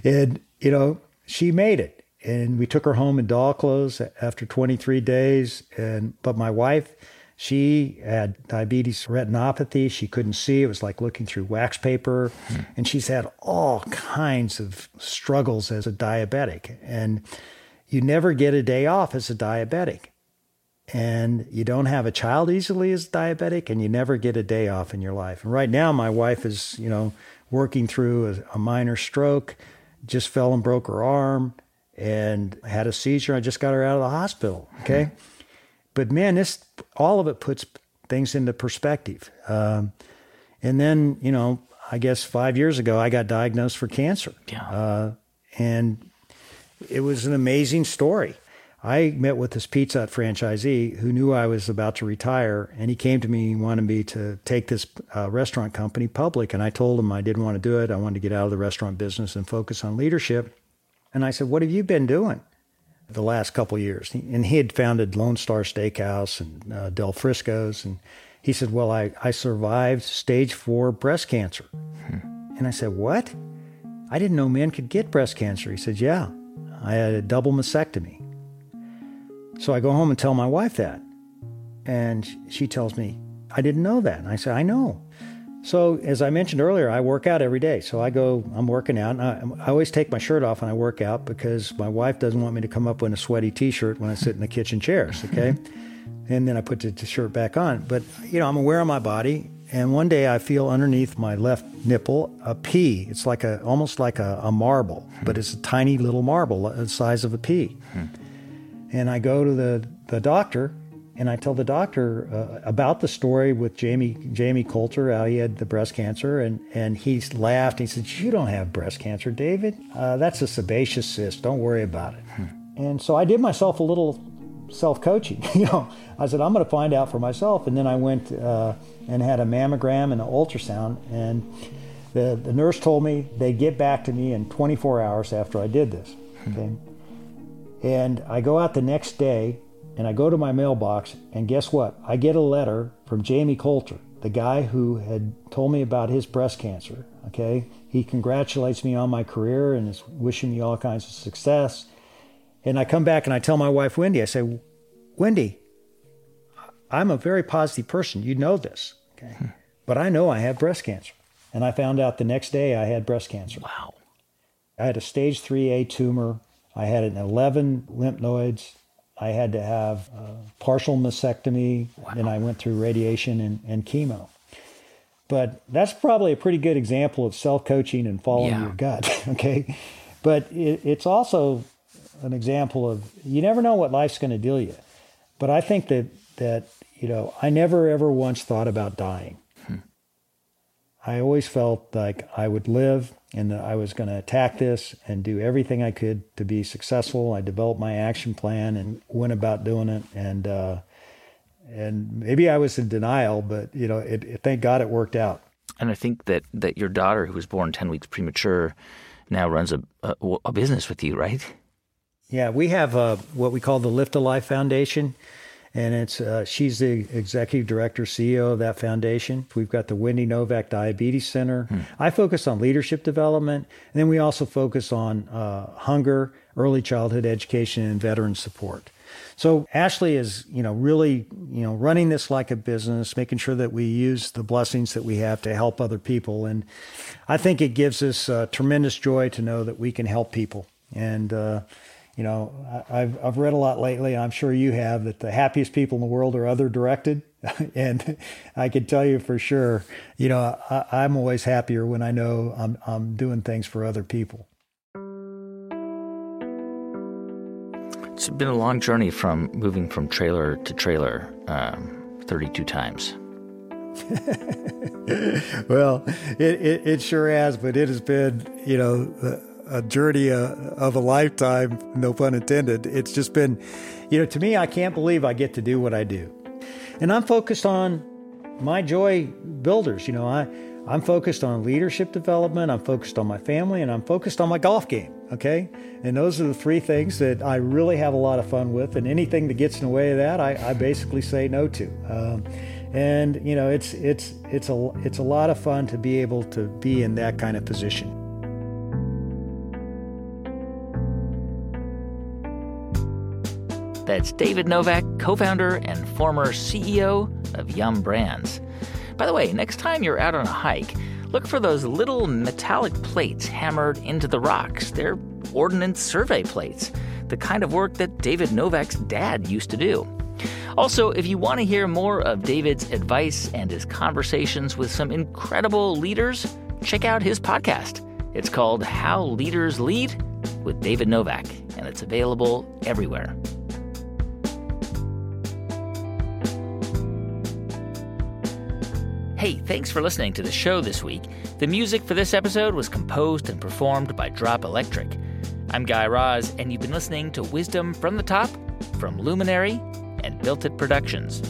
And, you know, she made it. And we took her home in doll clothes after 23 days. And, but my wife, she had diabetes retinopathy. She couldn't see. It was like looking through wax paper. Mm. And she's had all kinds of struggles as a diabetic. And you never get a day off as a diabetic. And you don't have a child easily as diabetic, and you never get a day off in your life. And right now, my wife is, you know, working through a, a minor stroke, just fell and broke her arm, and had a seizure. I just got her out of the hospital. Okay. Mm but man, this all of it puts things into perspective. Um, and then, you know, I guess five years ago, I got diagnosed for cancer. Yeah. Uh, and it was an amazing story. I met with this Pizza Hut franchisee who knew I was about to retire, and he came to me and wanted me to take this uh, restaurant company public. And I told him I didn't want to do it. I wanted to get out of the restaurant business and focus on leadership. And I said, What have you been doing? The last couple years. And he had founded Lone Star Steakhouse and uh, Del Frisco's. And he said, Well, I, I survived stage four breast cancer. Hmm. And I said, What? I didn't know men could get breast cancer. He said, Yeah, I had a double mastectomy. So I go home and tell my wife that. And she tells me, I didn't know that. And I said, I know. So, as I mentioned earlier, I work out every day. So I go, I'm working out. And I, I, always take my shirt off when I work out because my wife doesn't want me to come up in a sweaty t shirt when I sit in the kitchen chairs. Okay. and then I put the shirt back on. But, you know, I'm aware of my body. And one day I feel underneath my left nipple a pea. It's like a, almost like a, a marble, but it's a tiny little marble the size of a pea. Hmm. And I go to the, the doctor and I tell the doctor uh, about the story with Jamie Jamie Coulter, how he had the breast cancer, and and he laughed. He said, "You don't have breast cancer, David. Uh, that's a sebaceous cyst. Don't worry about it." Hmm. And so I did myself a little self-coaching. you know, I said, "I'm going to find out for myself." And then I went uh, and had a mammogram and an ultrasound, and the the nurse told me they'd get back to me in 24 hours after I did this. Hmm. Okay. And I go out the next day and I go to my mailbox, and guess what? I get a letter from Jamie Coulter, the guy who had told me about his breast cancer. Okay, he congratulates me on my career and is wishing me all kinds of success. And I come back and I tell my wife Wendy, I say, Wendy, I'm a very positive person. You know this, okay? Hmm. But I know I have breast cancer. And I found out the next day I had breast cancer. Wow. I had a stage 3A tumor. I had an 11 lymph nodes I had to have a partial mastectomy, wow. and I went through radiation and, and chemo. But that's probably a pretty good example of self coaching and following yeah. your gut. okay. But it, it's also an example of you never know what life's going to deal you. But I think that, that, you know, I never ever once thought about dying. Hmm. I always felt like I would live and I was going to attack this and do everything I could to be successful. I developed my action plan and went about doing it, and uh, and maybe I was in denial, but you know, it, it, thank God it worked out. And I think that that your daughter, who was born ten weeks premature, now runs a a, a business with you, right? Yeah, we have uh, what we call the Lift a Life Foundation and it's uh, she's the executive director, CEO of that foundation. We've got the Wendy Novak Diabetes Center. Hmm. I focus on leadership development, and then we also focus on uh, hunger, early childhood education, and veteran support. So Ashley is, you know, really, you know, running this like a business, making sure that we use the blessings that we have to help other people, and I think it gives us uh, tremendous joy to know that we can help people and uh, you know, I, have I've read a lot lately, and I'm sure you have, that the happiest people in the world are other directed. and I can tell you for sure, you know, I, am always happier when I know I'm, I'm doing things for other people. It's been a long journey from moving from trailer to trailer um, 32 times. well, it, it, it, sure has, but it has been, you know, uh, a journey uh, of a lifetime, no pun intended. It's just been, you know, to me, I can't believe I get to do what I do. And I'm focused on my joy builders. You know, I, I'm focused on leadership development, I'm focused on my family, and I'm focused on my golf game. Okay. And those are the three things that I really have a lot of fun with. And anything that gets in the way of that, I, I basically say no to. Um, and you know, it's it's it's a it's a lot of fun to be able to be in that kind of position. That's David Novak, co founder and former CEO of Yum Brands. By the way, next time you're out on a hike, look for those little metallic plates hammered into the rocks. They're ordnance survey plates, the kind of work that David Novak's dad used to do. Also, if you want to hear more of David's advice and his conversations with some incredible leaders, check out his podcast. It's called How Leaders Lead with David Novak, and it's available everywhere. Hey, thanks for listening to the show this week. The music for this episode was composed and performed by Drop Electric. I'm Guy Raz, and you've been listening to Wisdom from the Top from Luminary and Built It Productions.